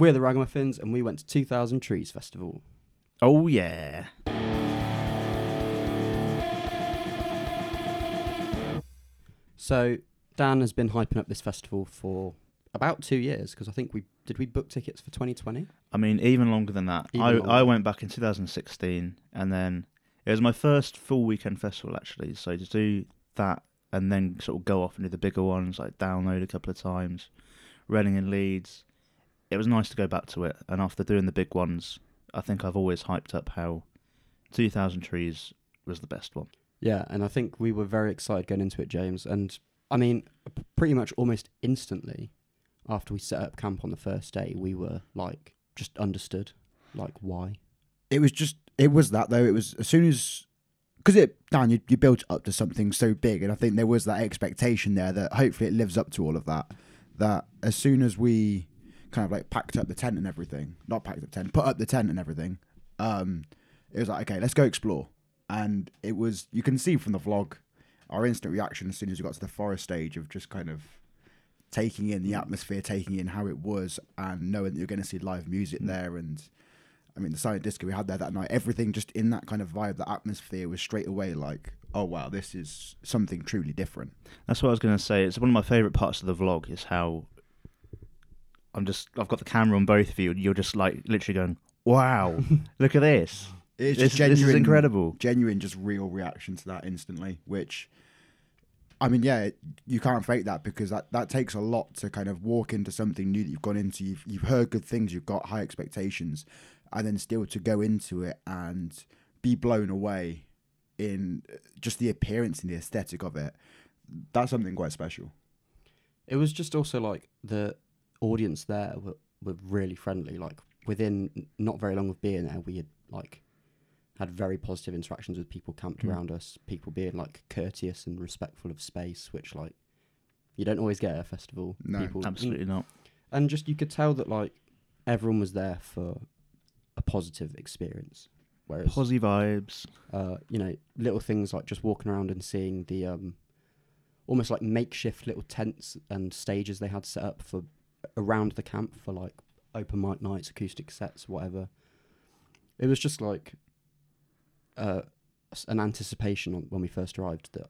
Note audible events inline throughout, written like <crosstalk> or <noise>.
We're the Ragamuffins, and we went to 2000 Trees Festival. Oh yeah. So Dan has been hyping up this festival for about two years because I think we did we book tickets for 2020. I mean, even longer than that. Even I longer. I went back in 2016, and then it was my first full weekend festival actually. So to do that and then sort of go off and do the bigger ones, like download a couple of times, Reading and Leeds. It was nice to go back to it, and after doing the big ones, I think I've always hyped up how 2000 Trees was the best one. Yeah, and I think we were very excited going into it, James. And I mean, pretty much almost instantly after we set up camp on the first day, we were like just understood like why. It was just it was that though. It was as soon as because it Dan, you, you built up to something so big, and I think there was that expectation there that hopefully it lives up to all of that. That as soon as we kind of like packed up the tent and everything, not packed up the tent, put up the tent and everything, um, it was like okay, let's go explore. And it was you can see from the vlog our instant reaction as soon as we got to the forest stage of just kind of taking in the atmosphere, taking in how it was, and knowing that you're going to see live music Mm. there. And I mean, the silent disco we had there that night, everything just in that kind of vibe, the atmosphere was straight away like, oh wow, this is something truly different. That's what I was going to say. It's one of my favourite parts of the vlog is how I'm just I've got the camera on both of you, and you're just like literally going, "Wow, <laughs> look at this! It's This, just this is incredible." genuine, just real reaction to that instantly. Which, I mean, yeah, you can't fake that because that that takes a lot to kind of walk into something new that you've gone into. You've you've heard good things, you've got high expectations, and then still to go into it and be blown away in just the appearance and the aesthetic of it. That's something quite special. It was just also like the audience there were, were really friendly. Like within not very long of being there, we had like had very positive interactions with people camped Mm. around us. People being like courteous and respectful of space, which like you don't always get at a festival. No, people, Absolutely not. and just you could tell that like everyone was there for a positive experience. Whereas Posy vibes. uh, you know, little things like just walking around and seeing the um, almost like makeshift little tents and stages they had set up for around the camp for like open mic nights, acoustic sets, whatever. It was just like uh, an anticipation on when we first arrived that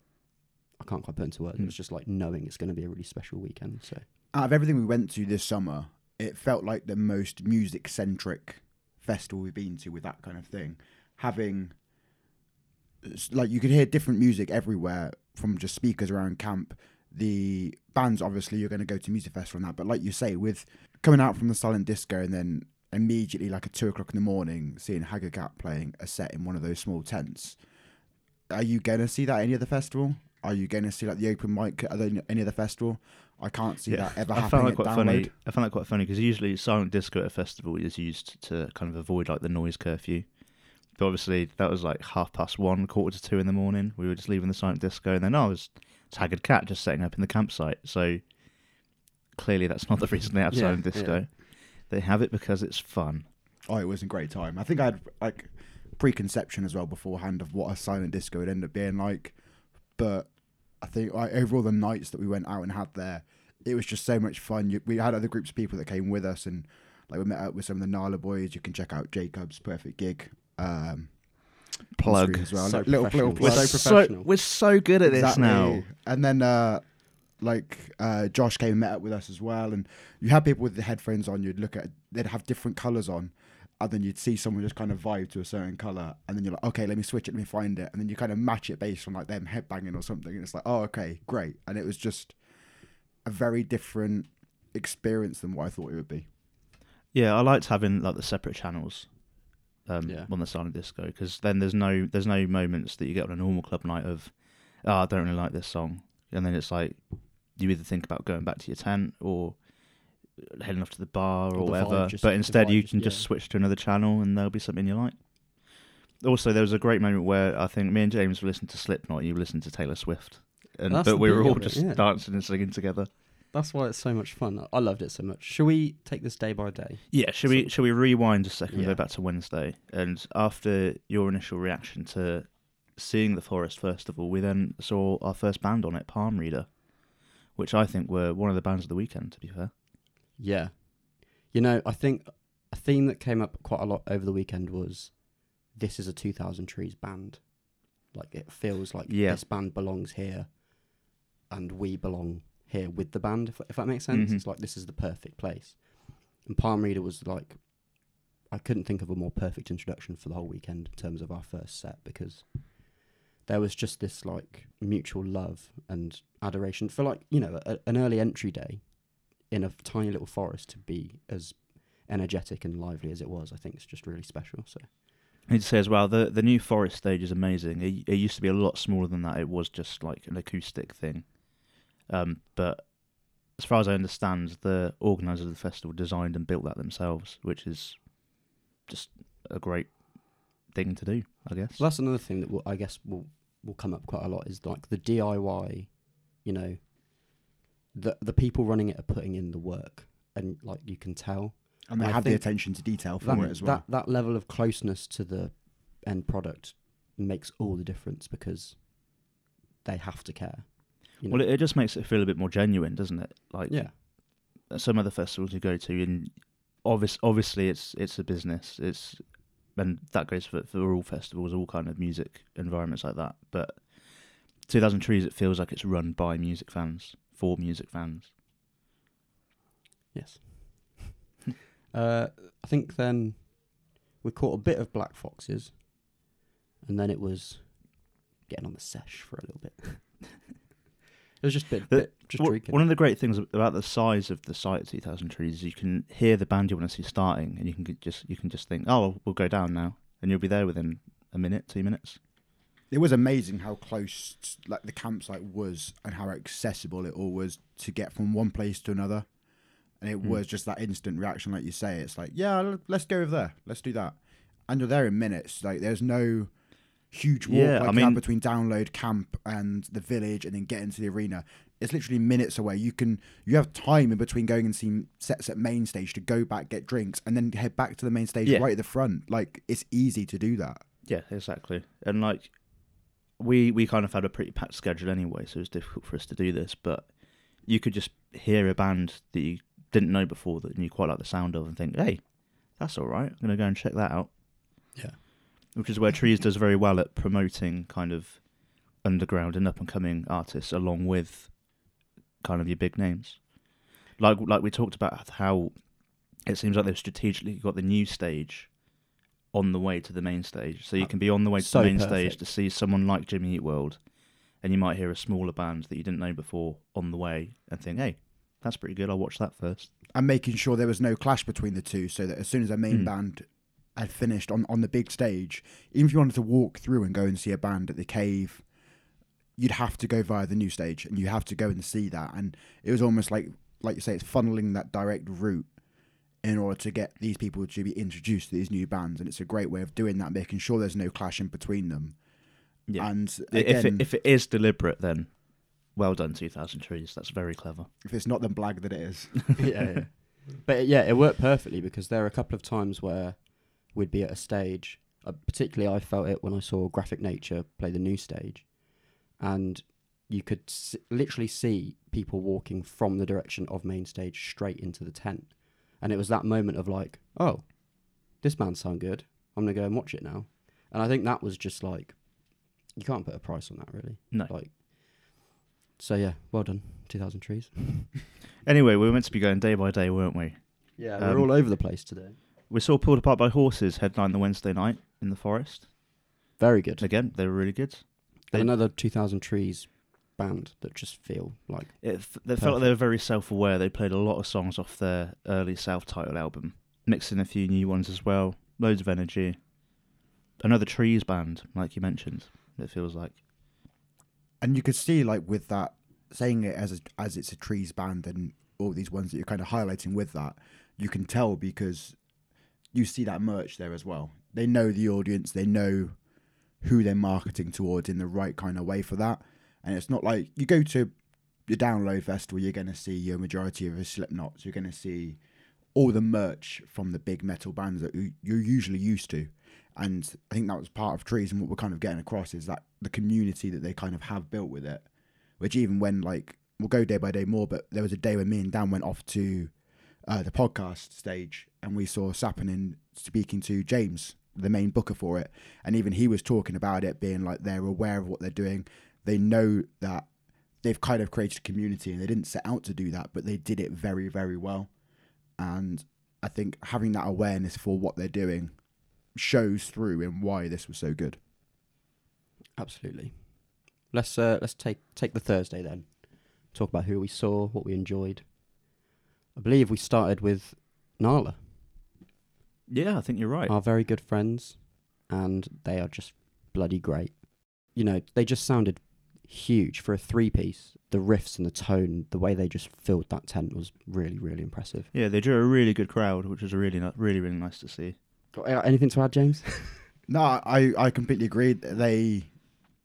I can't quite put into words. It Hmm. was just like knowing it's going to be a really special weekend. So out of everything we went to this summer, it felt like the most music centric festival we've been to with that kind of thing. Having like you could hear different music everywhere from just speakers around camp. The bands obviously you're going to go to music festival and that, but like you say, with coming out from the silent disco and then immediately like at two o'clock in the morning seeing Haggard Cat playing a set in one of those small tents. Are you gonna see that at any other festival? Are you gonna see like the open mic at any other festival? I can't see that ever I happening found that quite funny. I found that quite funny because usually silent disco at a festival is used to kind of avoid like the noise curfew. But obviously that was like half past one, quarter to two in the morning. We were just leaving the silent disco, and then I was Haggard Cat just setting up in the campsite. So clearly that's not the reason they have Yeah, silent yeah. disco. They have it because it's fun. Oh, it was a great time. I think I had like preconception as well beforehand of what a silent disco would end up being like, but I think like, overall the nights that we went out and had there, it was just so much fun. You, we had other groups of people that came with us, and like we met up with some of the Nala boys. You can check out Jacob's Perfect Gig. Um, Plug. as well. So Like, little little professional. We're plug. so so, we're so good at this now. And then uh like uh Josh came and met up with us as well and you had people with the headphones on, you'd look at they'd have different colours on and then you'd see someone just kind of vibe to a certain colour and then you're like, Okay, let me switch it, let me find it and then you kind of match it based on like them headbanging or something and it's like, Oh, okay, great. And it was just a very different experience than what I thought it would be. Yeah, I liked having like the separate channels um, Yeah. on the silent disco because then there's no there's no moments that you get on a normal club night of oh, I don't really like this song, and then it's like you either think about going back to your tent or heading off to the bar or, Or the whatever. just- but instead, you can just yeah. switch to another channel and there'll be something you like. Also, there was a great moment where I think me and James were listening to Slipknot, and you were listening to Taylor Swift, and but we were all just yeah. dancing and singing together. That's why it's so much fun. I loved it so much. Should we take this day by day? Yeah, should we should we rewind a second Yeah. go back to Wednesday? And after your initial reaction to seeing the Forest first of all, we then saw our first band on it, Palm Reader, which I think were one of the bands of the weekend. To be fair, Yeah. You know, I think a theme that came up quite a lot over the weekend was this is a 2000 Trees band. Like it feels like Yeah. this band belongs here and we belong here with the band, if, if that makes sense. Mhm. It's like this is the perfect place. And Palm Reader was like, I couldn't think of a more perfect introduction for the whole weekend in terms of our first set because there was just this like mutual love and adoration for like, you know, a, an early entry day in a tiny little forest to be as energetic and lively as it was, I think it's just really special. So I need to say as well, the the new forest stage is amazing. It, it used to be a lot smaller than that. It was just like an acoustic thing. Um, but as far as I understand, the organisers of the festival designed and built that themselves, which is just a great thing to do, I guess. Well, that's another thing that will, I guess will will come up quite a lot is like the DIY. You know, the the people running it are putting in the work, and like you can tell And they I have the attention to detail for that it as well. that that level of closeness to the end product makes all the difference because they have to care. You know? Well, it, it just makes it feel a bit more genuine, doesn't it? Like yeah, some other festivals you go to, and obvious, obviously it's it's a business. It's and that goes for for all festivals, all kind of music environments like that. But 2000 Trees, it feels like it's run by music fans for music fans. yes. <laughs> uh, I think then we caught a bit of Black Foxes, and then it was getting on the sesh for a little bit. <laughs> it was just a bit, The- bit just Wha- drinking. One of the great things about the size of the site at 2000 Trees is you can hear the band you want to see starting, and you can just you can just think, oh, we'll go down now, and you'll be there within a minute, two minutes. It was amazing how close like the campsite was and how accessible it all was to get from one place to another. And it Mm. was just that instant reaction, like you say. It's like, yeah, let's go over there, let's do that, and you're there in minutes. Like there's no huge walk Yeah, like I you have mean- between download camp and the village, and then get into the arena. It's literally minutes away. You can you have time in between going and seeing sets at main stage to go back, get drinks, and then head back to the main stage Yeah. right at the front. Like it's easy to do that. Yeah, exactly. And like we we kind of had a pretty packed schedule anyway, so it was difficult for us to do this. But you could just hear a band that you didn't know before that you quite like the sound of, and think, "Hey, that's all right. I'm gonna go and check that out." yeah, Which is where Trees does very well at promoting kind of underground and up and coming artists along with kind of your big names. Like like we talked about how it seems like they've strategically got the new stage on the way to the main stage. So you can be on the way to so the main stage to see someone like Jimmy Eat World and you might hear a smaller band that you didn't know before on the way and think, Hey, that's pretty good, I'll watch that first. and making sure there was no clash between the two so that as soon as our main Hmm. band had finished on, on the big stage, even if you wanted to walk through and go and see a band at the cave, you'd have to go via the new stage and you have to go and see that. And it was almost like, like you say, it's funneling that direct route in order to get these people to be introduced to these new bands. And it's a great way of doing that, making sure there's no clash in between them. Yeah. And if it if it is deliberate then well done, two thousand trees. That's very clever. if it's not, then blag that it is. <laughs> yeah, yeah. But yeah, it worked perfectly because there are a couple of times where we'd be at a stage. Uh, particularly, I felt it when I saw Graphic Nature play the new stage, and you could s- literally see people walking from the direction of main stage straight into the tent, and it was that moment of like, oh, this band sound good. I'm gonna go and watch it now, and I think that was just like, you can't put a price on that really. No. Like, so yeah, well done, 2000 Trees. <laughs> Anyway, we were meant to be going day by day, weren't we? Yeah, Um, we're all over the place today. We saw Pulled Apart by Horses headline the Wednesday night in the forest. Very good. Again, they were really good. They- another 2000 Trees band that just feel like It, f- they felt like they were very self-aware. They played a lot of songs off their early self-titled album, mixing a few new ones as well. Loads of energy. Another Trees band, like you mentioned. It feels like. and you could see like with that saying it as a, as it's a trees band and all these ones that you're kind of highlighting with that you can tell because you see that merch there as well they know the audience they know who they're marketing towards in the right kind of way for that and it's not like you go to the download festival you're going to see your majority of the slipknots you're going to see all the merch from the big metal bands that you- you're usually used to and I think that was part of Trees and what we're kind of getting across is that the community that they kind of have built with it. Which even when like we'll go day by day more, but there was a day when me and Dan went off to uh, the podcast stage, and we saw Sappenin speaking to James, the main booker for it, and even he was talking about it, being like they're aware of what they're doing. They know that they've kind of created a community, and they didn't set out to do that, but they did it very, very well. And I think having that awareness for what they're doing shows through in why this was so good. Absolutely. Let's uh, let's take take the Thursday then. Talk about who we saw, what we enjoyed. I believe we started with Nala, Yeah, I think you're right. our very good friends, and they are just bloody great. You know, they just sounded huge for a three piece. The riffs and the tone, the way they just filled that tent was really, really impressive. Yeah, they drew a really good crowd, which was really, ni- really, really nice to see. Got uh, anything to add, James? <laughs> No, I, I completely agree. They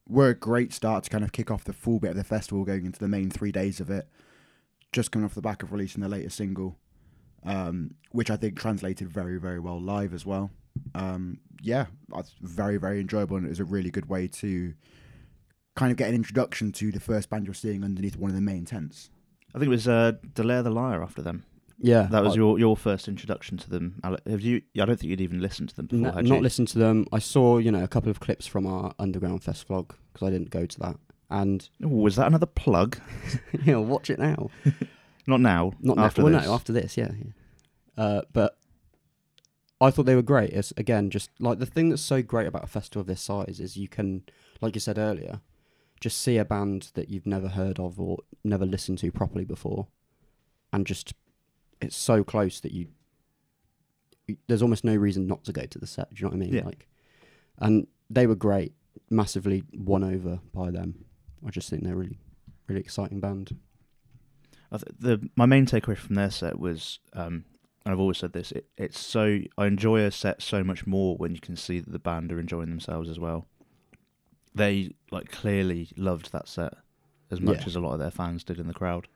were a great start to kind of kick off the full bit of the festival going into the main three days of it. Just coming off the back of releasing the latest single, um, which I think translated very, very well live as well. Um, yeah, that's very, very enjoyable, and it was a really good way to kind of get an introduction to the first band you're seeing underneath one of the main tents. I think it was uh, Delaire the Liar after them. yeah, That was I- your your first introduction to them. Have you? I don't think you'd even listened to them before. N- had not you? listened to them. I saw, you know, a couple of clips from our underground fest vlog because I didn't go to that. And was that another plug? <laughs> you know, watch it now. <laughs> Not now. Not after now. Well, this. no, after this, yeah. yeah. Uh, but I thought they were great. It's again just like the thing that's so great about a festival of this size is you can, like you said earlier, just see a band that you've never heard of or never listened to properly before, and just it's so close that you, you there's almost no reason not to go to the set. Do you know what I mean? Yeah. Like, and they were great, massively won over by them. I just think they're a really, really exciting band. I th- the my main takeaway from their set was, um, and I've always said this, it, it's so I enjoy a set so much more when you can see that the band are enjoying themselves as well. They like clearly loved that set as much Yeah. as a lot of their fans did in the crowd.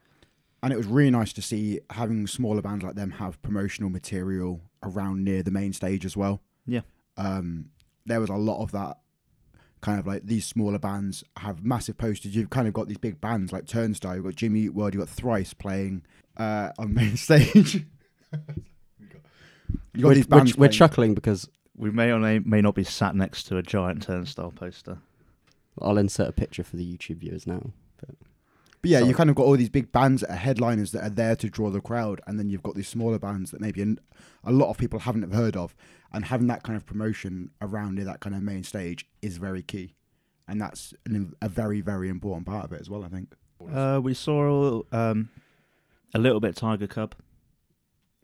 And it was really nice to see having smaller bands like them have promotional material around near the main stage as well. Yeah. Um, there was a lot of that kind of like these smaller bands have massive posters. You've kind of got these big bands like Turnstile, you've got Jimmy Eat World, you've got Thrice playing uh, on main <laughs> stage. you got We're, these we're, we're chuckling because We may or may, may not be sat next to a giant turnstile poster. I'll insert a picture for the YouTube viewers now. But yeah, Sorry. you kind of got all these big bands that are headliners that are there to draw the crowd, and then you've got these smaller bands that maybe a lot of people haven't heard of, and having that kind of promotion around near that kind of main stage is very key, and that's an, a very very important part of it as well. I think. Uh, we saw um, a little bit of Tiger Cub,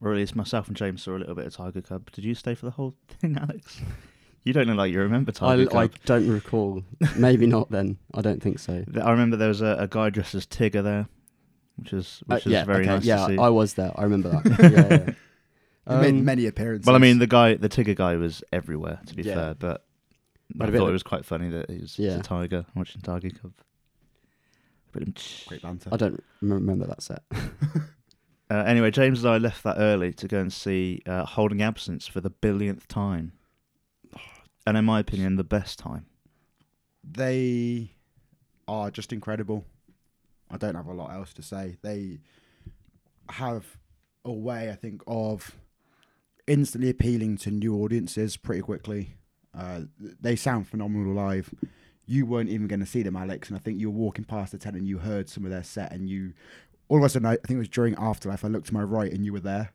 or at least myself and James saw a little bit of Tiger Cub. Did you stay for the whole <laughs> thing, Alex? You don't look like you remember Tiger I, Cub. I don't recall. Maybe not then. I don't think so. I remember there was a, a guy dressed as Tigger there, which is Uh, which is yeah, very okay, nice yeah, to see. I was there. I remember that. <laughs> yeah, yeah. <laughs> He made Um, many appearances. well, I mean, the guy, the Tigger guy, was everywhere. To be Yeah. fair, but But I a thought of- it was quite funny that he was Yeah. a tiger watching Tiger Cub. Um, great banter. I don't remember that set. <laughs> Uh, anyway, James and I left that early to go and see uh, Holding Absence for the billionth time, and in my opinion, the best time. they are just incredible. I don't have a lot else to say. They have a way, I think, of instantly appealing to new audiences pretty quickly. Uh, they sound phenomenal live. You weren't even going to see them, Alex, and I think you were walking past the tent and you heard some of their set, and you all of a sudden, I, I think it was during Afterlife. I looked to my right and you were there.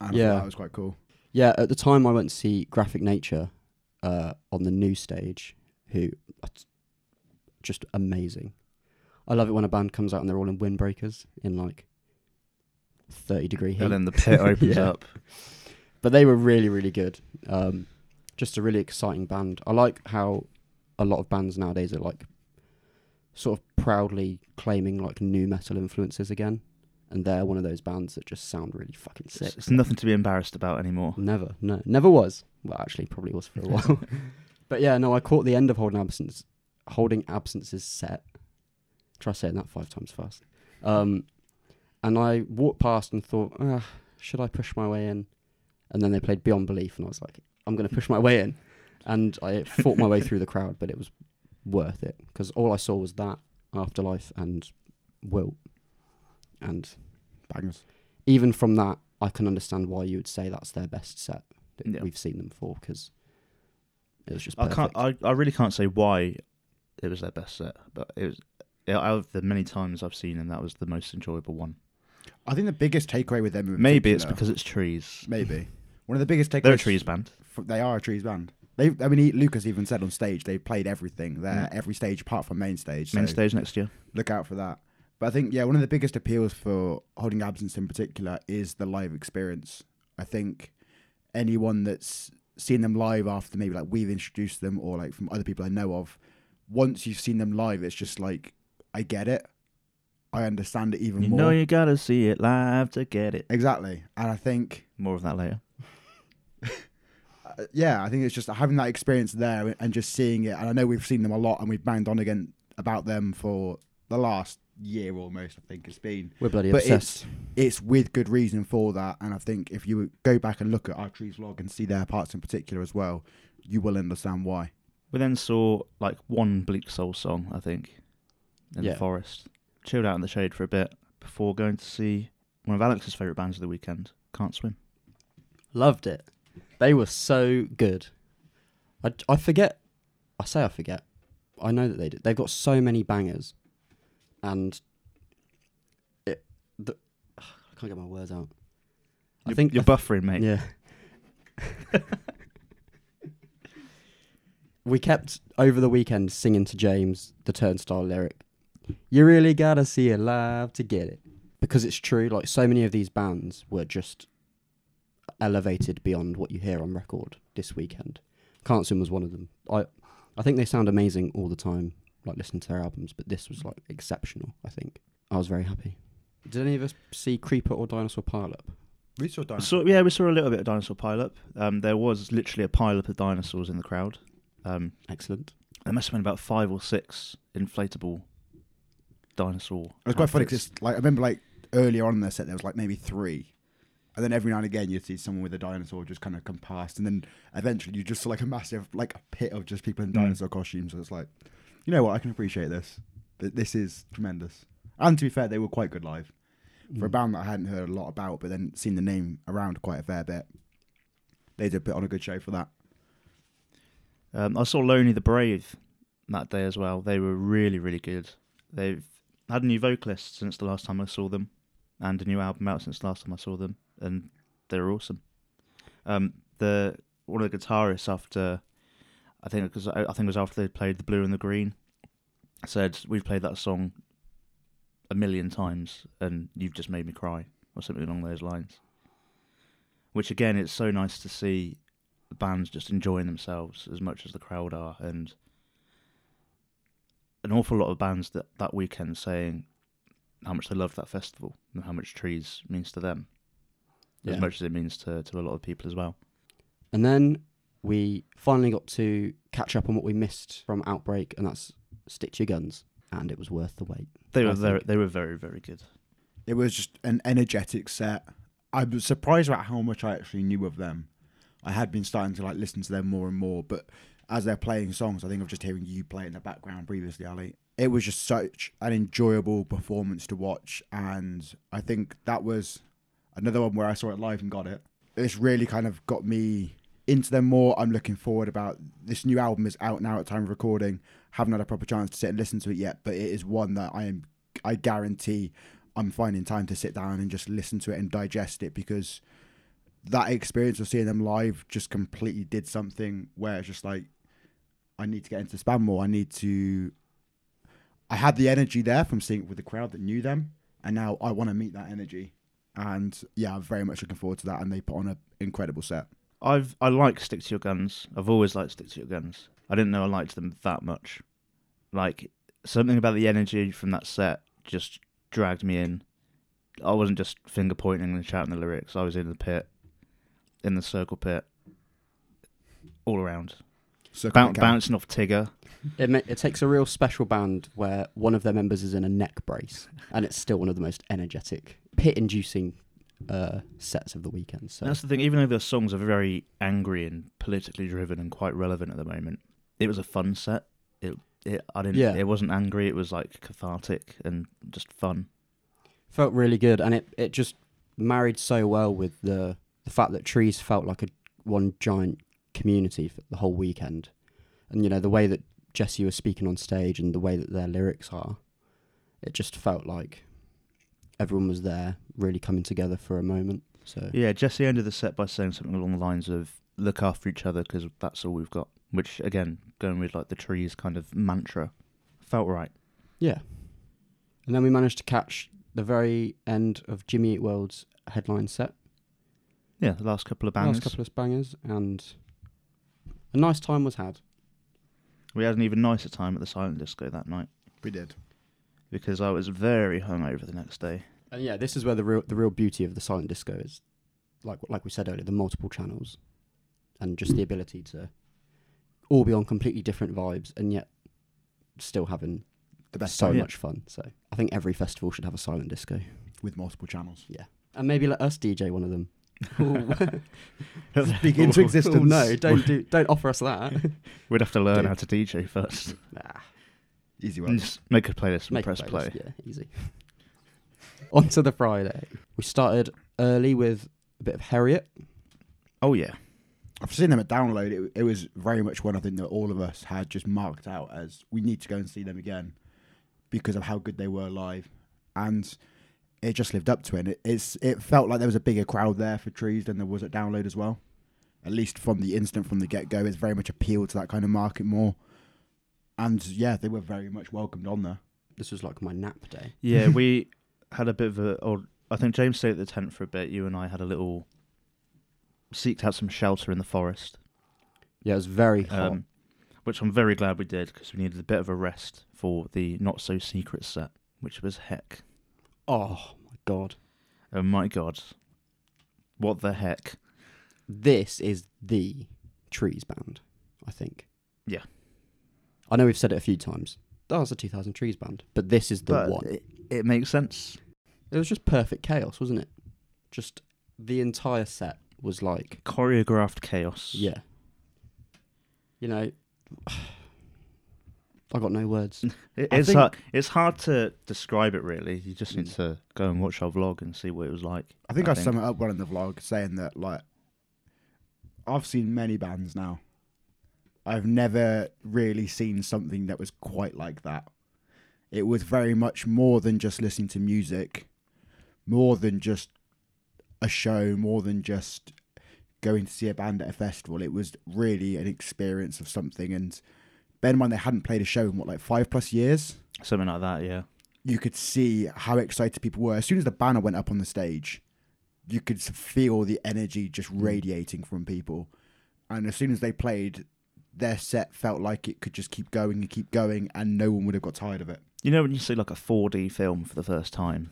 And I Yeah. thought that was quite cool. Yeah, at the time I went to see Graphic Nature uh, on the new stage, who are just amazing. I love it when a band comes out and they're all in windbreakers in like 30 degree heat. And then the pit <laughs> opens Yeah. up. but they were really really good um just a really exciting band i like how a lot of bands nowadays are like sort of proudly claiming like new metal influences again and they're one of those bands that just sound really fucking sick It's, it's nothing to be embarrassed about anymore. never no never was well actually probably was for a <laughs> while. But yeah no i caught the end of holding absence holding absences set. Try saying that five times fast. Um and i walked past and thought ah, should i push my way in? And then they played beyond belief and i was like i'm going to push my way in. And i fought my way through the crowd but it was worth it because all i saw was that afterlife and wilt and Bangers. even from that I can understand why you would say that's their best set Yeah. we've seen them for because it was just I can't. I, I really can't say why it was their best set, but it was. Out of the many times I've seen them, that was the most enjoyable one. I think the biggest takeaway with them, Maybe it's particular- because it's trees. maybe one of the biggest takeaways. They're a trees band. f- They are a trees band. They, I mean, he, Lucas even said on stage they played everything there, Mm. every stage apart from main stage. Main so stage next year. look out for that. But I think yeah, one of the biggest appeals for holding absence in particular is the live experience. I think anyone that's seen them live after maybe like we've introduced them or like from other people I know of, once you've seen them live, it's just like I get it, I understand it even more. You more. know you gotta see it live to get it. exactly, and I think More of that later. <laughs> yeah, I think it's just having that experience there and just seeing it. And I know we've seen them a lot, and we've banged on again about them for the last year almost. I think it's been. We're bloody But obsessed. it's with good reason for that. And I think if you go back and look at our trees vlog and see their parts in particular as well, you will understand why. We then saw like one Bleak Soul song, I think, in Yeah. the forest. Chilled out in the shade for a bit before going to see one of Alex's favourite bands of the weekend, Can't Swim. Loved it. They were so good. I, I forget. I say I forget. I know that they did. They've got so many bangers, and it. The, <sighs> I can't get my words out. I You're- think you're I th- buffering, mate. Yeah. <laughs> we kept over the weekend singing to James the turnstile lyric. You really gotta see it live to get it. Because it's true, like so many of these bands were just elevated beyond what you hear on record this weekend. Can't Swim was one of them. I I think they sound amazing all the time, like listening to their albums, but this was like exceptional, I think. I was very happy. Did any of us see Creeper or Dinosaur Pile Up? We saw So yeah, we saw a little bit of dinosaur pileup. Um, there was literally a pileup of dinosaurs in the crowd. Um, Excellent. there must have been about five or six inflatable dinosaur. It was quite funny outfits. because like I remember like earlier on in the set there was like maybe three, and then every now and again you'd see someone with a dinosaur just kind of come past, and then eventually you just saw like a massive like a pit of just people in Mm. dinosaur costumes. So it's like, you know what, I can appreciate this. Th- This is tremendous. And to be fair, they were quite good live for a Mm. band that I hadn't heard a lot about, but then seen the name around quite a fair bit. They did put on a good show for that. Um, I saw Lonely the Brave that day as well. They were really, really good. They've had a new vocalist since the last time I saw them, and a new album out since the last time I saw them, and they're awesome. Um, the one of the guitarists after, I think because I, think it was after they played the Blue and the Green, said we've played that song a million times, and you've just made me cry, or something along those lines. Which again, it's so nice to see the bands just enjoying themselves as much as the crowd are, and an awful lot of bands that that weekend saying how much they loved that festival and how much trees means to them, as much as it means to to a lot of people as well. And then we finally got to catch up on what we missed from Outbreak, and that's Stick to Your Guns. And it was worth the wait. They were very, they were very, very good. It was just an energetic set. I was surprised about how much I actually knew of them. I had been starting to like listen to them more and more, but as they're playing songs, I think of just hearing you play in the background previously, Ali. It was just such an enjoyable performance to watch, and I think that was another one where I saw it live and got it. This really kind of got me into them more. I'm looking forward about this new album is out now at time of recording. Haven't had a proper chance to sit and listen to it yet, but it is one that I am I guarantee I'm finding time to sit down and just listen to it and digest it because that experience of seeing them live just completely did something where it's just like I need to get into spam more. I need to I had the energy there from seeing it with the crowd that knew them and now I want to meet that energy. And yeah, I'm very much looking forward to that and they put on an incredible set. I've I like Stick to Your Guns. I've always liked Stick to Your Guns. I didn't know I liked them that much. Like something about the energy from that set just dragged me in. I wasn't just finger pointing and shouting the lyrics. I was in the pit, in the circle pit, all around, So Boun bouncing off Tigger. It, ma- it takes a real special band where one of their members is in a neck brace, and it's still one of the most energetic, pit-inducing uh, sets of the weekend. So That's the thing. Even though the songs are very angry and politically driven and quite relevant at the moment, it was a fun set. It it I didn't. Yeah. It wasn't angry. It was like cathartic and just fun. felt really good, and it it just married so well with the the fact that trees felt like a one giant community for the whole weekend, and you know the way that Jesse was speaking on stage and the way that their lyrics are, it just felt like everyone was there, really coming together for a moment. So Yeah, Jesse ended the set by saying something along the lines of "look after each other because that's all we've got." Which again, going with like the trees kind of mantra, felt right. yeah, and then we managed to catch the very end of Jimmy Eat World's headline set. Yeah, the last couple of bangers. Last couple of bangers, and a nice time was had. We had an even nicer time at the silent disco that night We did. Because I was very hungover the next day. And yeah, this is where the real the real beauty of the silent disco is, like like we said earlier, the multiple channels, and just the ability to all be on completely different vibes and yet still having The best so time Yeah. much fun. So I think every festival should have a silent disco, with multiple channels. Yeah, and maybe let us DJ one of them. Speak into Oh, existence. no, don't <laughs> do don't offer us that. <laughs> We'd have to learn Dude. how to DJ first. nah, Easy And one. just make a playlist and make a press playlist, play. Yeah, easy. <laughs> On to the Friday. We started early with a bit of Heriot. Oh yeah, I've seen them at download. It, it was very much one I think that all of us had just marked out as we need to go and see them again because of how good they were live, and it just lived up to it. And it it's it felt like there was a bigger crowd there for Trees than there was at download as well. At least from the instant from the get go, it's very much appealed to that kind of market more. And yeah, they were very much welcomed on there. This was like my nap day. <laughs> yeah. we had a bit of a. Or I think James stayed at the tent for a bit. You and I had a little. Seeked out some shelter in the forest. Yeah, it was very hot. um, which I'm very glad we did because we needed a bit of a rest for the not so secret set, which was heck. oh my god. Oh my god, what the heck? This is the Trees band, I think. Yeah. I know we've said it a few times. That was the 2000 Trees band, but this is the but one. It, it makes sense. It was just perfect chaos, wasn't it? Just the entire set was like, Choreographed chaos. yeah. You know, <sighs> I got no words. <laughs> It, I it's think- hard. It's hard to describe it. Really, you just need Mm. to go and watch our vlog and see what it was like. I think I I, think. sum it up well in the vlog saying that like I've seen many bands now. I've never really seen something that was quite like that. It was very much more than just listening to music, more than just a show, more than just going to see a band at a festival. It was really an experience of something. And bear in mind, they hadn't played a show in what, like five plus years? Something like that. Yeah. you could see how excited people were. As soon as the banner went up on the stage, you could feel the energy just mm. radiating from people. And as soon as they played, their set felt like it could just keep going and keep going, and no one would have got tired of it. You know when you see like a 4D film for the first time,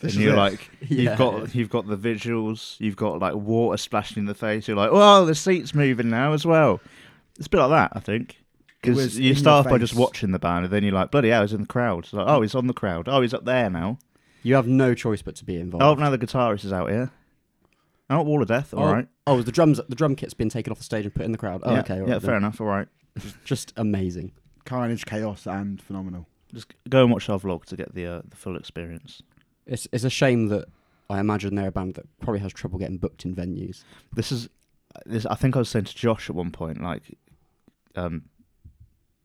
This and you're it. like, <laughs> Yeah. you've got you've got the visuals, you've got like water splashing in the face. You're like, oh, the seat's moving now as well. It's a bit like that, I think. Because you start off by just watching the band, and then you're like, bloody hell, he's in the crowd. It's like, oh, he's on the crowd. Oh, he's up there now. You have no choice but to be involved. Oh, now the guitarist is out here. Oh, Wall of Death. All Oh, right. Oh, the drums, the drum kit's been taken off the stage and put in the crowd. Oh, yeah, okay. all yeah, right fair then. enough. All right. Just amazing. carnage, chaos, and phenomenal. Just go and watch our vlog to get the uh, the full experience. It's it's a shame that I imagine they're a band that probably has trouble getting booked in venues. This is, this. I think I was saying to Josh at one point, like, um,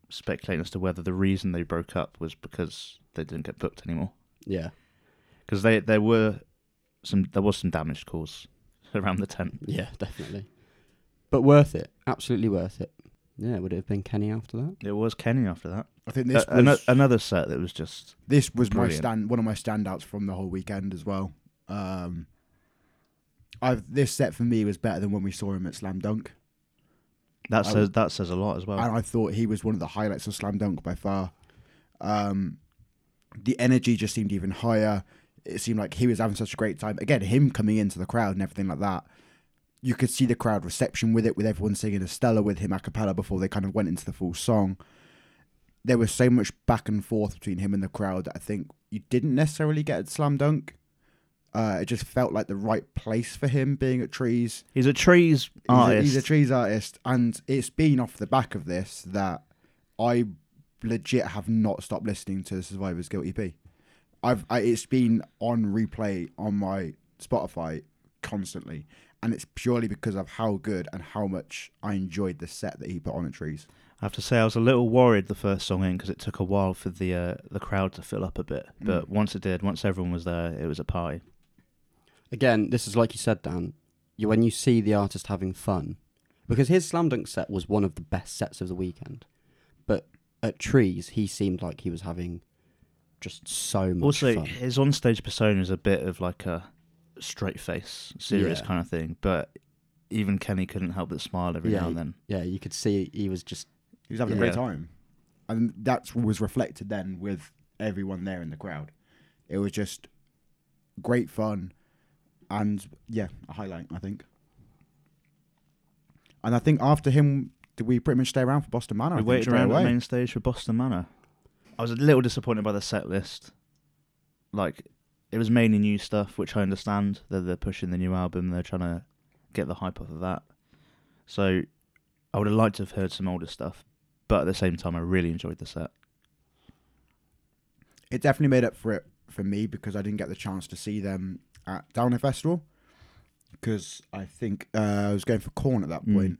speculating as to whether the reason they broke up was because they didn't get booked anymore. Yeah, Because they there were some there was some damage caused <laughs> around the tent. yeah, definitely. But worth it. Absolutely worth it. Yeah, would it have been Kenny after that? It was Kenny after that. I think this Uh, ano- was another set that was just this was my brilliant. stand one of my standouts from the whole weekend as well. Um, I've this set for me was better than when we saw him at Slam Dunk. that I says that says a lot as well. and I thought he was one of the highlights of Slam Dunk by far. Um, the energy just seemed even higher. It seemed like he was having such a great time. Again, him coming into the crowd and everything like that. You could see the crowd reception with it, with everyone singing Estella with him a cappella before they kind of went into the full song. There was so much back and forth between him and the crowd that I think you didn't necessarily get at Slam Dunk. Uh, it just felt like the right place for him being at Trees. he's a trees He's a, artist. he's a trees artist, and it's been off the back of this that I legit have not stopped listening to Survivor's Guilt EP. I've I, it's been on replay on my Spotify constantly, and it's purely because of how good and how much I enjoyed the set that he put on at Trees. I have to say, I was a little worried the first song in because it took a while for the uh, the crowd to fill up a bit. But Mm. once it did, once everyone was there, it was a party. Again, this is like you said, Dan. You, when you see the artist having fun, because his slam dunk set was one of the best sets of the weekend, but at Trees he seemed like he was having just so much also, fun. his onstage persona is a bit of like a straight face, serious Yeah. kind of thing. But even Kenny couldn't help but smile every Yeah, now and then. Yeah, you could see he was just He was having a great time, and that was reflected then with everyone there in the crowd. It was just great fun, and yeah, a highlight I think. And I think after him, did we pretty much stay around for Boston Manor? We think, waited around the main stage for Boston Manor. I was a little disappointed by the set list. Like, it was mainly new stuff, which I understand. That they're pushing the new album, they're trying to get the hype off of that. So, I would have liked to have heard some older stuff, but at the same time, I really enjoyed the set. it definitely made up for it for me because I didn't get the chance to see them at Download Festival because I think uh, I was going for Korn at that Mm.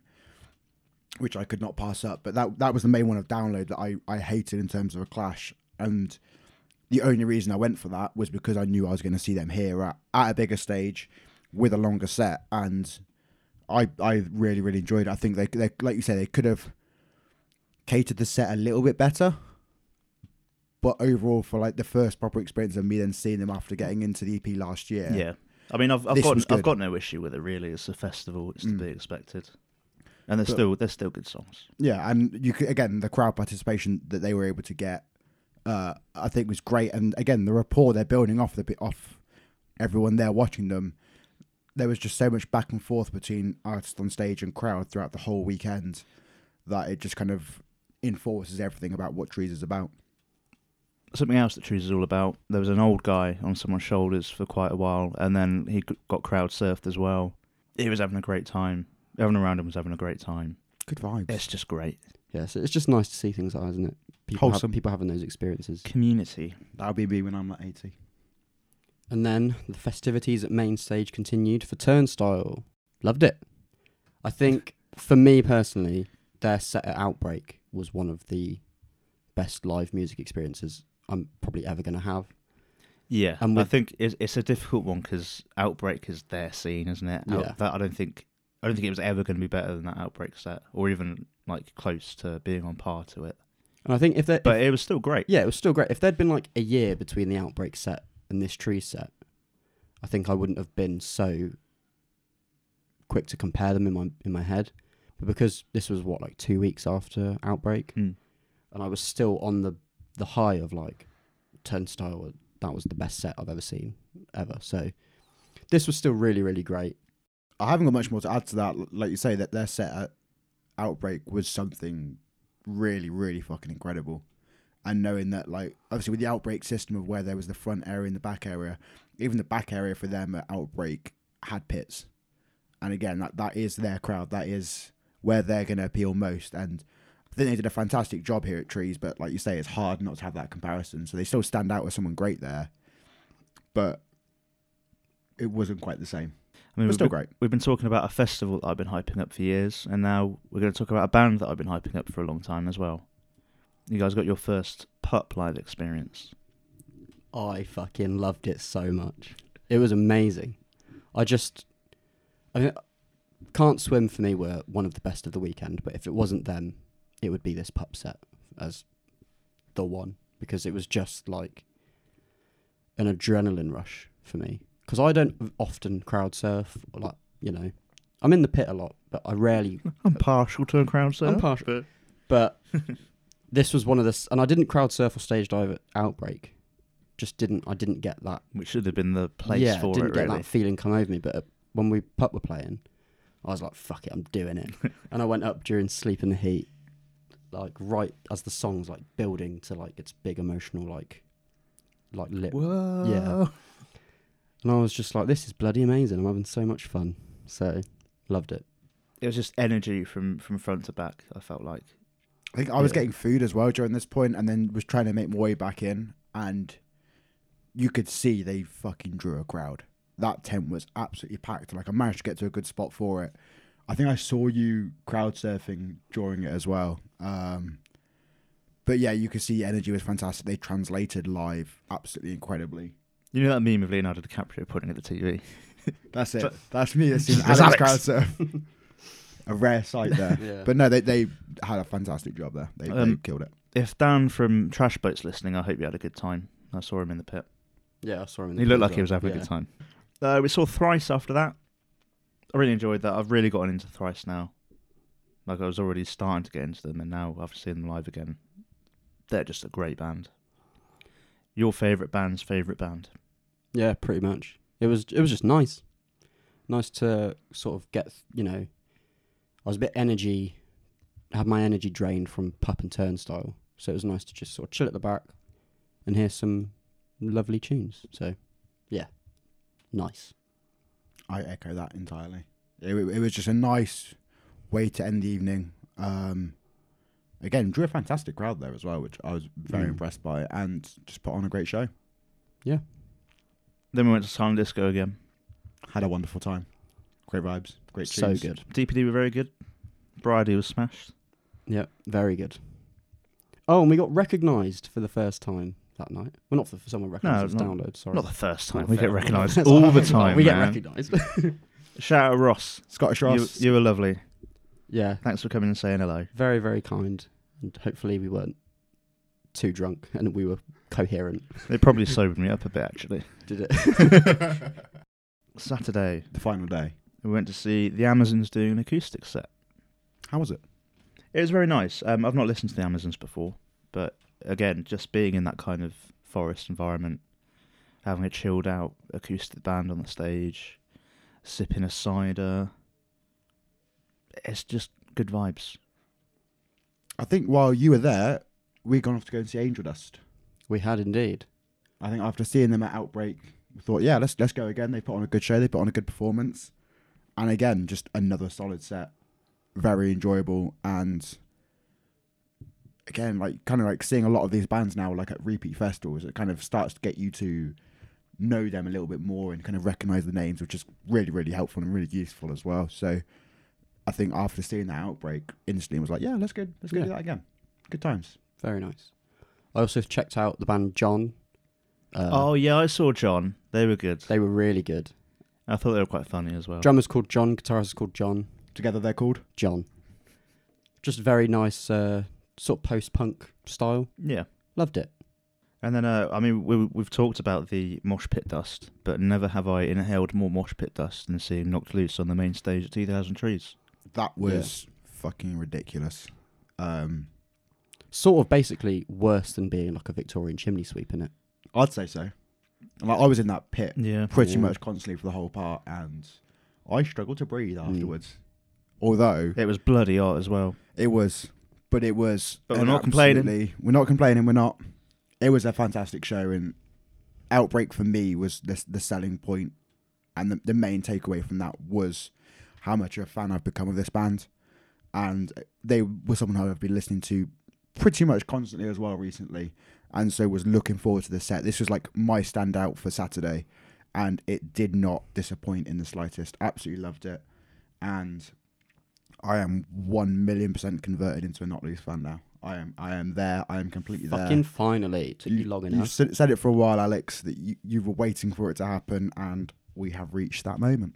Which I could not pass up. But that that was the main one of download that I, I hated in terms of a clash, and the only reason I went for that was because I knew I was going to see them here at, at a bigger stage with a longer set, and I I really really enjoyed it. I think they they like you say they could have catered the set a little bit better but overall for like the first proper experience of me then seeing them after getting into the EP last year. Yeah. I mean, I've, I've got I've got no issue with it. Really, it's a festival; it's to Mm. be expected, and there's But- still there's still good songs. Yeah, and you could, again the crowd participation that they were able to get, uh, I think was great. And again, the rapport they're building off the bit off everyone there watching them. There was just so much back and forth between artists on stage and crowd throughout the whole weekend that it just kind of enforces everything about what Trees is about. something else that Trees is all about. There was an old guy on someone's shoulders for quite a while, and then he got crowd surfed as well. He was having a great time. Everyone around him was having a great time. Good vibes. It's just great yeah. So it's just nice to see things like that, isn't it? People have, Wholesome. people having those experiences. community. That'll be me when I'm at eighty. And then the festivities at main stage continued for Turnstile. Loved it. I think for me personally, their set at Outbreak was one of the best live music experiences I'm probably ever going to have. Yeah, And I with- think it's, it's a difficult one because Outbreak is their scene, isn't it? Out- Yeah. that I don't think I don't think it was ever going to be better than that Outbreak set, or even like close to being on par to it. And I think if they, But it was still great. yeah, it was still great. If there'd been like a year between the Outbreak set and this Tree set, I think I wouldn't have been so quick to compare them in my in my head. But because this was what like two weeks after Outbreak, Mm. and I was still on the the high of like Turnstile. That was the best set I've ever seen ever. So this was still really really great. I haven't got much more to add to that. Like you say, that their set at Outbreak was something really, really fucking incredible. And knowing that, like, obviously with the Outbreak system of where there was the front area and the back area, even the back area for them at Outbreak had pits. And again, that, that is their crowd. That is where they're going to appeal most. And I think they did a fantastic job here at Trees, but like you say, it's hard not to have that comparison. So they still stand out with someone great there. But it wasn't quite the same. I mean, we've still been, great. we've been talking about a festival that I've been hyping up for years, and now we're going to talk about a band that I've been hyping up for a long time as well. You guys got your first pup live experience. I fucking loved it so much. It was amazing. I just, I mean, can't swim for me were one of the best of the weekend. But if it wasn't them, it would be this pup set as the one because it was just like an adrenaline rush for me. Because I don't often crowd surf, like you know, I'm in the pit a lot, but I rarely <laughs> I'm partial to a crowd surf. I'm partial. but- but <laughs> this was one of the, and I didn't crowd surf or stage dive at Outbreak. Just didn't. I didn't get that. which should have been the place yeah, for didn't it, get really. that feeling come over me. But uh, when we pup were playing, I was like, "Fuck it, I'm doing it." <laughs> and I went up during Sleep in the Heat, like right as the song's like building to like its big emotional like, like lip. Whoa. Yeah. And I was just like, "This is bloody amazing! I'm having so much fun." So, loved it. It was just energy from, from front to back, I felt like. I think I was Yeah. getting food as well during this point, and then was trying to make my way back in, and you could see they fucking drew a crowd. that tent was absolutely packed. Like I managed to get to a good spot for it. I think I saw you crowd surfing during it as well. Um, but yeah, you could see energy was fantastic. They translated live absolutely incredibly. You know that meme of Leonardo DiCaprio pointing at the TV? <laughs> That's it. That's me. <laughs> That's Alex, Alex. crowd a rare sight there. <laughs> Yeah. But no, they they had a fantastic job there. They, they Um, killed it. If Dan from Trash Boat's listening, I hope you had a good time. I saw him in the pit. yeah, I saw him. In the He looked like as he was well. having a good time. Uh, we saw Thrice after that. I really enjoyed that. I've really gotten into Thrice now. Like I was already starting to get into them, and now after seeing them live again, they're just a great band. Your favourite band's favourite band? Yeah, pretty much. It was it was just nice, nice to sort of get you know, I was a bit energy, had my energy drained from Pup and Turnstile, so it was nice to just sort of chill at the back, and hear some lovely tunes. So, yeah, nice. I echo that entirely. It, it was just a nice way to end the evening. Um, again, drew a fantastic crowd there as well, which I was very Mm. impressed by, and just put on a great show. Then we went to Silent Disco again. Had a wonderful time. Great vibes. Great so tunes. good. DPD were very good. Bridie was smashed. Yeah, very good. Oh, and we got recognised for the first time that night. Well, not for, for someone recognised No, as not- download. Sorry, Not the first time. Not we the get recognised <laughs> all what the time. We get recognised. <laughs> Shout out to Ross. Scottish You, Ross. you were lovely. yeah, Thanks for coming and saying hello. very very kind, and hopefully we weren't too drunk and we were coherent. They probably sobered me up a bit actually. <laughs> Did it? <laughs> Saturday, the final day. we went to see the Amazons doing an acoustic set. How was it? It was very nice. Um, I've not listened to the Amazons before, but again, just being in that kind of forest environment, having a chilled out acoustic band on the stage, sipping a cider, it's just good vibes. I think while you were there, we gone off to go and see Angel Dust. We had indeed. I think after seeing them at Outbreak, we thought, yeah, let's let's go again. They put on a good show. They put on a good performance, and again, just another solid set, very enjoyable. And again, like kind of like seeing a lot of these bands now, like at repeat festivals, it kind of starts to get you to know them a little bit more and kind of recognize the names, which is really really helpful and really useful as well. So, I think after seeing that Outbreak, instantly was like, yeah, let's go, let's go Yeah. do that again. Good times. Very nice. I also checked out the band John. Uh, oh yeah, I saw John. They were good. they were really good. I thought they were quite funny as well. Drummer's called John. Guitarist is called John. Together, they're called. John. Just very nice, uh, sort of post-punk style. Yeah. Loved it. And then, uh, I mean, we, we've talked about the mosh pit dust, but never have I inhaled more mosh pit dust than seeing Knocked Loose on the main stage at 2000 Trees. That was fucking ridiculous. Um, Sort of basically worse than being like a Victorian chimney sweep in it. I'd say so. Like I was in that pit Yeah. pretty Yeah. much constantly for the whole part, and I struggled to breathe Mm. afterwards. Although It was bloody hot as well. it was, but it was. But we're an not complaining. absolutely- We're not complaining. We're not. It was a fantastic show, and Outbreak for me was the the selling point, and the, the main takeaway from that was how much of a fan I've become of this band, and they were someone who I've been listening to pretty much constantly as well recently, and so was looking forward to the set. This was like my standout for Saturday, and it did not disappoint in the slightest. Absolutely loved it, and I am one million percent converted into a Knocked Loose fan now. I am. I am there. I am completely there. Fucking finally. It took you, long You've enough. said, said it for a while, Alex, that you, you were waiting for it to happen, and we have reached that moment.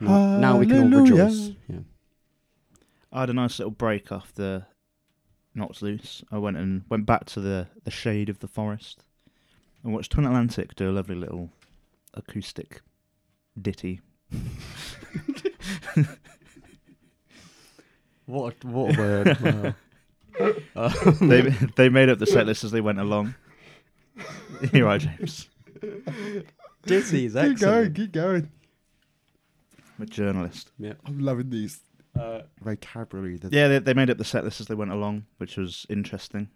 Now, now we can all rejoice. Yeah. I had a nice little break after Knocked Loose. I went and went back to the, the shade of the forest and watched Twin Atlantic do a lovely little acoustic ditty. <laughs> What, what a word. wow. <laughs> Um, they they made up the set list as they went along. <laughs> You're right, James. Ditty is Keep going, keep going. I'm a journalist. Yeah. I'm loving these Uh, vocabulary. that- Yeah, they, they made up the set list as they went along, which was interesting.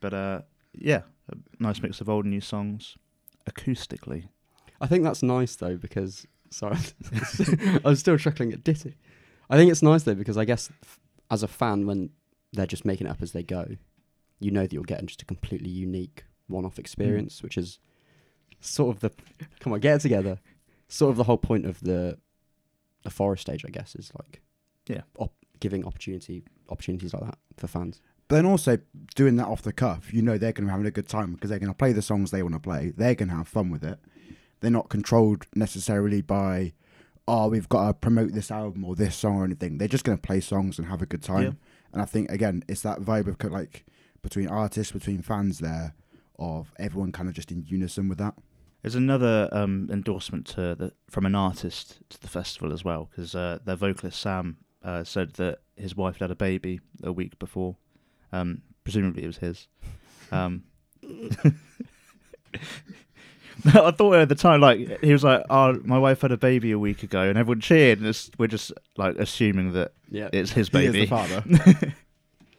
But uh, yeah, a nice mix of old and new songs, acoustically. I think that's nice though because sorry, <laughs> I was still chuckling at Ditty. I think it's nice though because I guess f- as a fan, when they're just making it up as they go, you know that you're getting just a completely unique one-off experience, which is sort of the come on, get it together. Sort of the whole point of the the forest stage, I guess, is like Yeah. op- giving opportunity opportunities like that for fans. But then also doing that off the cuff, you know they're going to be having a good time because they're going to play the songs they want to play. They're going to have fun with it. They're not controlled necessarily by, oh, we've got to promote this album or this song or anything. They're just going to play songs and have a good time. Yeah. And I think again, it's that vibe of like between artists, between fans there, of everyone kind of just in unison with that. There's another um, endorsement to the, from an artist to the festival as well, because uh, their vocalist Sam uh, said that his wife had had a baby a week before. Um, presumably, it was his. Um, <laughs> I thought at the time, like he was like, "Oh, my wife had a baby a week ago," and everyone cheered. And it's, we're just like assuming that Yeah. it's his He is baby. the father. <laughs>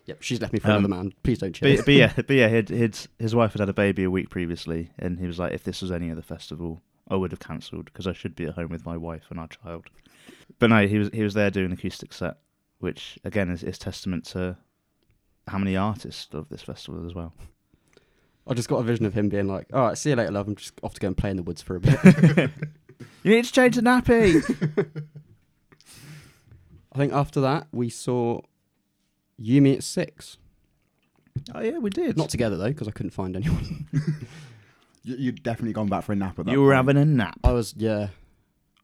Yep. She's left me for Um, another man. Please don't cheer. but, but yeah, <laughs> but yeah, he'd, he'd, his wife had had a baby a week previously, and he was like, if this was any other festival, I would have cancelled because I should be at home with my wife and our child. But no, he was he was there doing an acoustic set, which again is, is testament to how many artists of this festival as well. I just got a vision of him being like, "All right, see you later, love. I'm just off to go and play in the woods for a bit." <laughs> You need to change the nappy. <laughs> I think after that we saw You Me At Six. oh yeah, we did. Not together though, because I couldn't find anyone. <laughs> You- You'd definitely gone back for a nap at that. you were point. having a nap, I was yeah.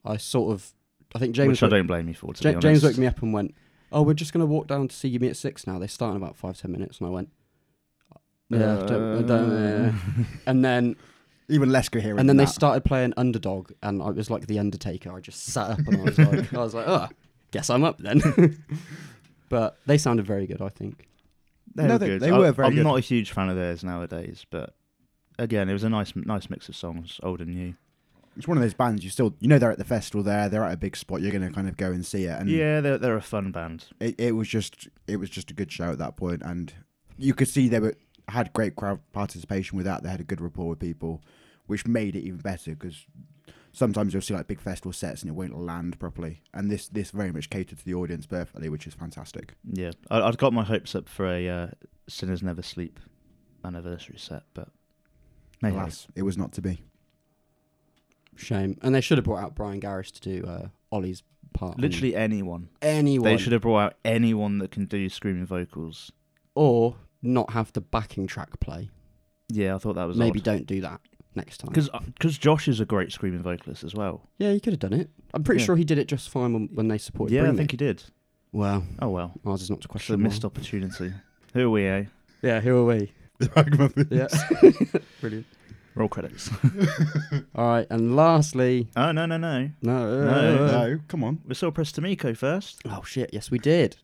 I sort of. I think James. which I don't blame you for. To Ja- be. James woke me up and went, "Oh, we're just gonna walk down to see You Me At Six now. They start in about five ten minutes." And I went, "Yeah." I don't, I don't, yeah." Uh. And then <laughs> even less coherent. and then than they that. started playing Underdog, and I was like the Undertaker. I just sat up and I was like, I was like, oh, guess I'm up then. <laughs> but they sounded very good, I think. They No, were they- good. they I- were very I'm good. not a huge fan of theirs nowadays, but again, it was a nice nice mix of songs, old and new. It's one of those bands you still you know they're at the festival there. They're at a big spot. You're going to kind of go and see it. And yeah, they're they're a fun band. it, it was just it was just a good show at that point, and you could see they were had great crowd participation with that. They had a good rapport with people, which made it even better because sometimes you'll see like big festival sets and it won't land properly, and this this very much catered to the audience perfectly, which is fantastic. Yeah, I, I'd got my hopes up for a uh, Sinners Never Sleep anniversary set, but. Alas, it was not to be. Shame. And they should have brought out Bryan Garris to do uh, Ollie's part. literally anyone. anyone. They should have brought out anyone that can do screaming vocals. Or not have the backing track play. Yeah, I thought that was Maybe don't do that next time. because because Josh is a great screaming vocalist as well. yeah, he could have done it. I'm pretty Yeah. sure he did it just fine when, when they supported yeah, Bring I think Me. he did. Well, Oh well, ours is not to it's a missed opportunity. Who are we? Eh? Yeah, who are we? <laughs> Yeah. <laughs> <laughs> Brilliant. Roll credits. <laughs> All right, and lastly, oh no no no, no, No, no, come on. we saw Press to Meco first. Oh shit! Yes, we did.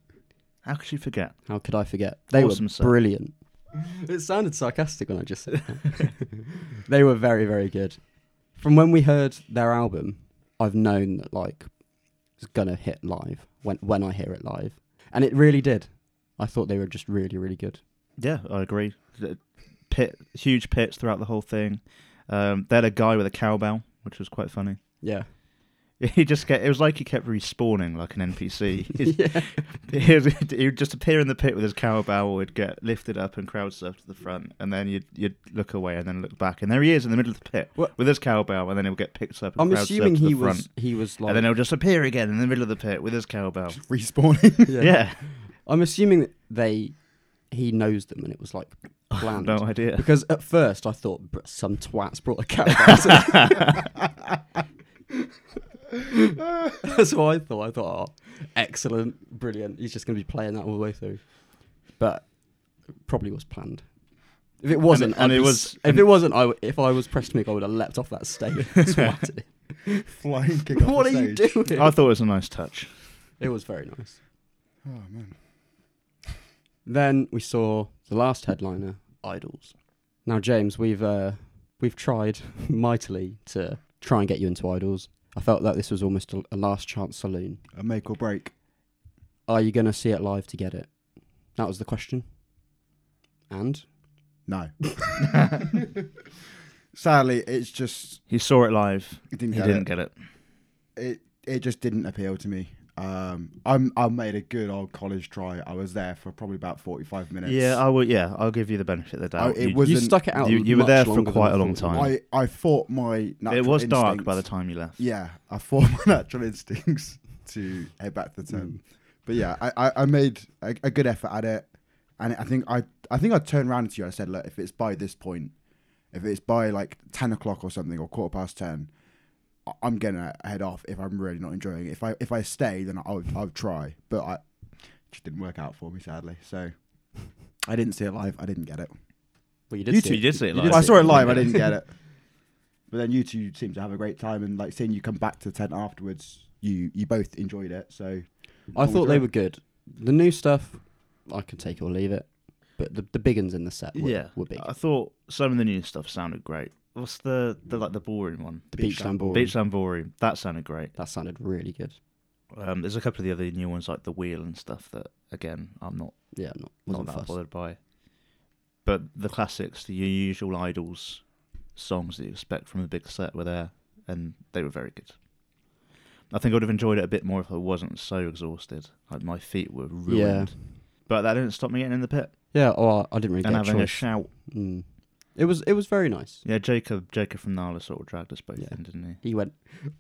How could you forget? How could I forget? They Awesome were set. brilliant. It sounded sarcastic when I just said that. <laughs> they were very, very good. From when we heard their album, I've known that like it's gonna hit live when when I hear it live, and it really did. I thought they were just really, really good. Yeah, I agree. The Pit, huge pits throughout the whole thing. Um, they had a guy with a cowbell, which was quite funny. Yeah, <laughs> He just get. It was like he kept respawning like an NPC. <laughs> yeah. <laughs> he, would, he would just appear in the pit with his cowbell, would get lifted up and crowd surf to the front, and then you'd you'd look away and then look back, and there he is in the middle of the pit What- with his cowbell, and then he'll get picked up and I'm crowd assuming to he the front, was he was like and then he'll just appear again in the middle of the pit with his cowbell. Respawning. Yeah, I'm assuming that they he knows them and it was like <laughs> planned. no idea. Because at first I thought some twats brought a cowbell. to <laughs> That's what I thought. I thought, oh, excellent, brilliant. He's just going to be playing that all the way through. But it probably was planned. If it wasn't, and I'd it was- If it wasn't, I w- if I was Press to Meco, I would have leapt off that stage. <laughs> swatted him. Flying kick off what the are you doing? I thought it was a nice touch. It was very nice. Oh man. Then we saw the last headliner, Idles. Now, James, we've uh, we've tried <laughs> mightily to try and get you into Idles. I felt that this was almost a, a last chance saloon. A make or break. Are you going to see it live to get it? That was the question. And No. <laughs> Sadly, it's just He saw it live. it didn't He get didn't it. get it. it. It just didn't appeal to me. Um, I'm I made a good old college try. I was there for probably about 45 minutes. Yeah, I will. Yeah, I'll give you the benefit of the doubt. Oh, it You- was- You stuck it out. you- you were there for quite a long time. I I fought my natural it was dark by the time you left. Yeah, I fought <laughs> my natural instincts to head back to the tent. But yeah, I, I, I made a, a good effort at it, and I think I I think I turned around to you. I said, look, if it's by this point, if it's by like ten o'clock or something or quarter past ten, I- I'm gonna head off if I'm really not enjoying it. If I if I stay, then I'll I'll try. But I it just didn't work out for me sadly. So I didn't see it live. I didn't get it. Well, you did. You see two it. did see it live. Well, I saw it live. I didn't get <laughs> it. But then you two seemed to have a great time, and like seeing you come back to the tent afterwards, you you both enjoyed it. So I thought they Enjoy. were good. The new stuff, I can take or leave it. But the the big uns in the set were, yeah, were big. I thought some of the new stuff sounded great. What's the the like the ballroom one? the Beach Beachland Ballroom. Beachland Ballroom. That sounded great. That sounded really good. Um, there's a couple of the other new ones like the wheel and stuff that again I'm not Yeah, not not that fussed. bothered by. But the classics, the usual Idles songs that you expect from a big set were there, and they were very good. I think I would have enjoyed it a bit more if I wasn't so exhausted. Like my feet were ruined. Yeah. But that didn't stop me getting in the pit Yeah, or I didn't really and get a having a choice. shout. Mm. It was it was very nice. Yeah, Jacob Jacob from Nala sort of dragged us both Yeah. in, didn't He He went,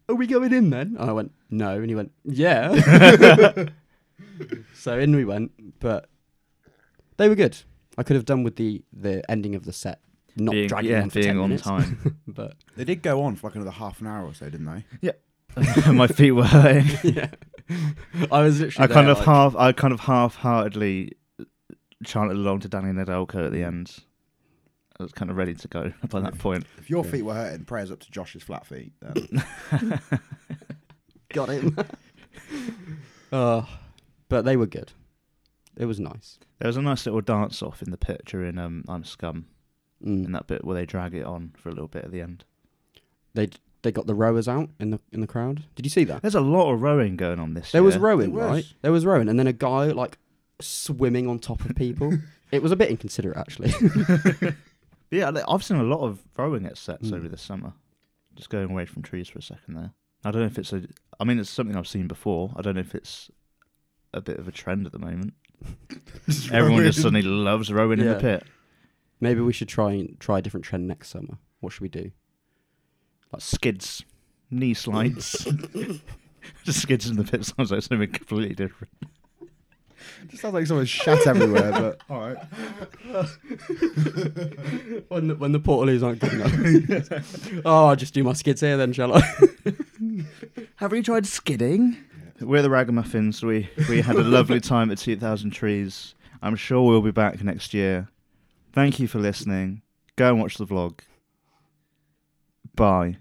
"Are we going in then?" And I went, "No," and he went, "Yeah." <laughs> so in we went, but they were good. I could have done with the the ending of the set not being, dragging yeah, on for being 10 on minutes, time. <laughs> but they did go on for like another half an hour or so, didn't they? Yeah. <laughs> my feet were hurting. yeah, I was literally. I kind there, of like- half, I kind of half-heartedly chanted along to Danny Nedelko at the end. I was kind of ready to go <laughs> by that point. If your feet were hurting, prayers up to Josh's flat feet. Then. <laughs> got him. uh, <laughs> but they were good. It was nice. There was a nice little dance off in the picture in um, I'm Scum Mm. in that bit where they drag it on for a little bit at the end. They they got the rowers out in the in the crowd. Did you see that? There's a lot of rowing going on this There year. was rowing, was. right? There was rowing, and then a guy like swimming on top of people. it was a bit inconsiderate, actually. Yeah, I've seen a lot of throwing at sets Mm. over the summer. Just going away from trees for a second there. I don't know if it's a. I mean, it's something I've seen before. I don't know if it's a bit of a trend at the moment. <laughs> Everyone just suddenly loves rowing in the pit. Maybe we should try and try a different trend next summer. What should we do? Like Skids, knee slides. <laughs> <laughs> just skids in the pit sounds like something completely different. Just sounds like someone shat everywhere, but <laughs> all right. <laughs> when the, when the portaloos aren't good enough. <laughs> oh, I'll just do my skids here then, shall I? Have you tried skidding? We're the Ragamuffins. We we had a lovely time at 2000 Trees. I'm sure we'll be back next year. Thank you for listening. Go and watch the vlog. Bye.